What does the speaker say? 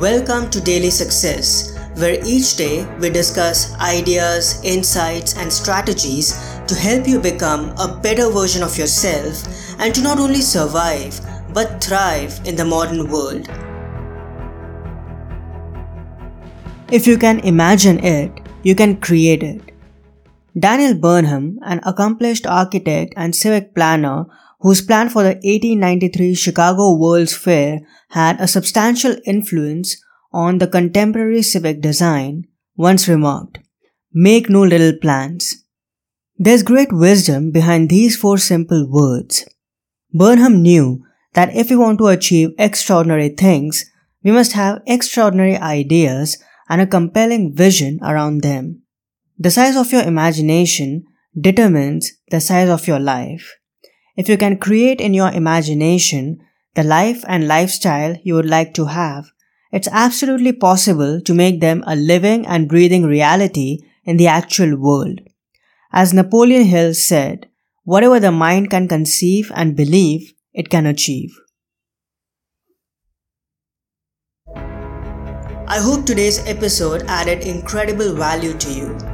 Welcome to Daily Success, where each day we discuss ideas, insights, and strategies to help you become a better version of yourself and to not only survive but thrive in the modern world. If you can imagine it, you can create it. Daniel Burnham, an accomplished architect and civic planner whose plan for the 1893 Chicago World's Fair had a substantial influence on the contemporary civic design, once remarked, Make no little plans. There's great wisdom behind these four simple words. Burnham knew that if we want to achieve extraordinary things, we must have extraordinary ideas and a compelling vision around them. The size of your imagination determines the size of your life. If you can create in your imagination the life and lifestyle you would like to have, it's absolutely possible to make them a living and breathing reality in the actual world. As Napoleon Hill said, whatever the mind can conceive and believe, it can achieve. I hope today's episode added incredible value to you.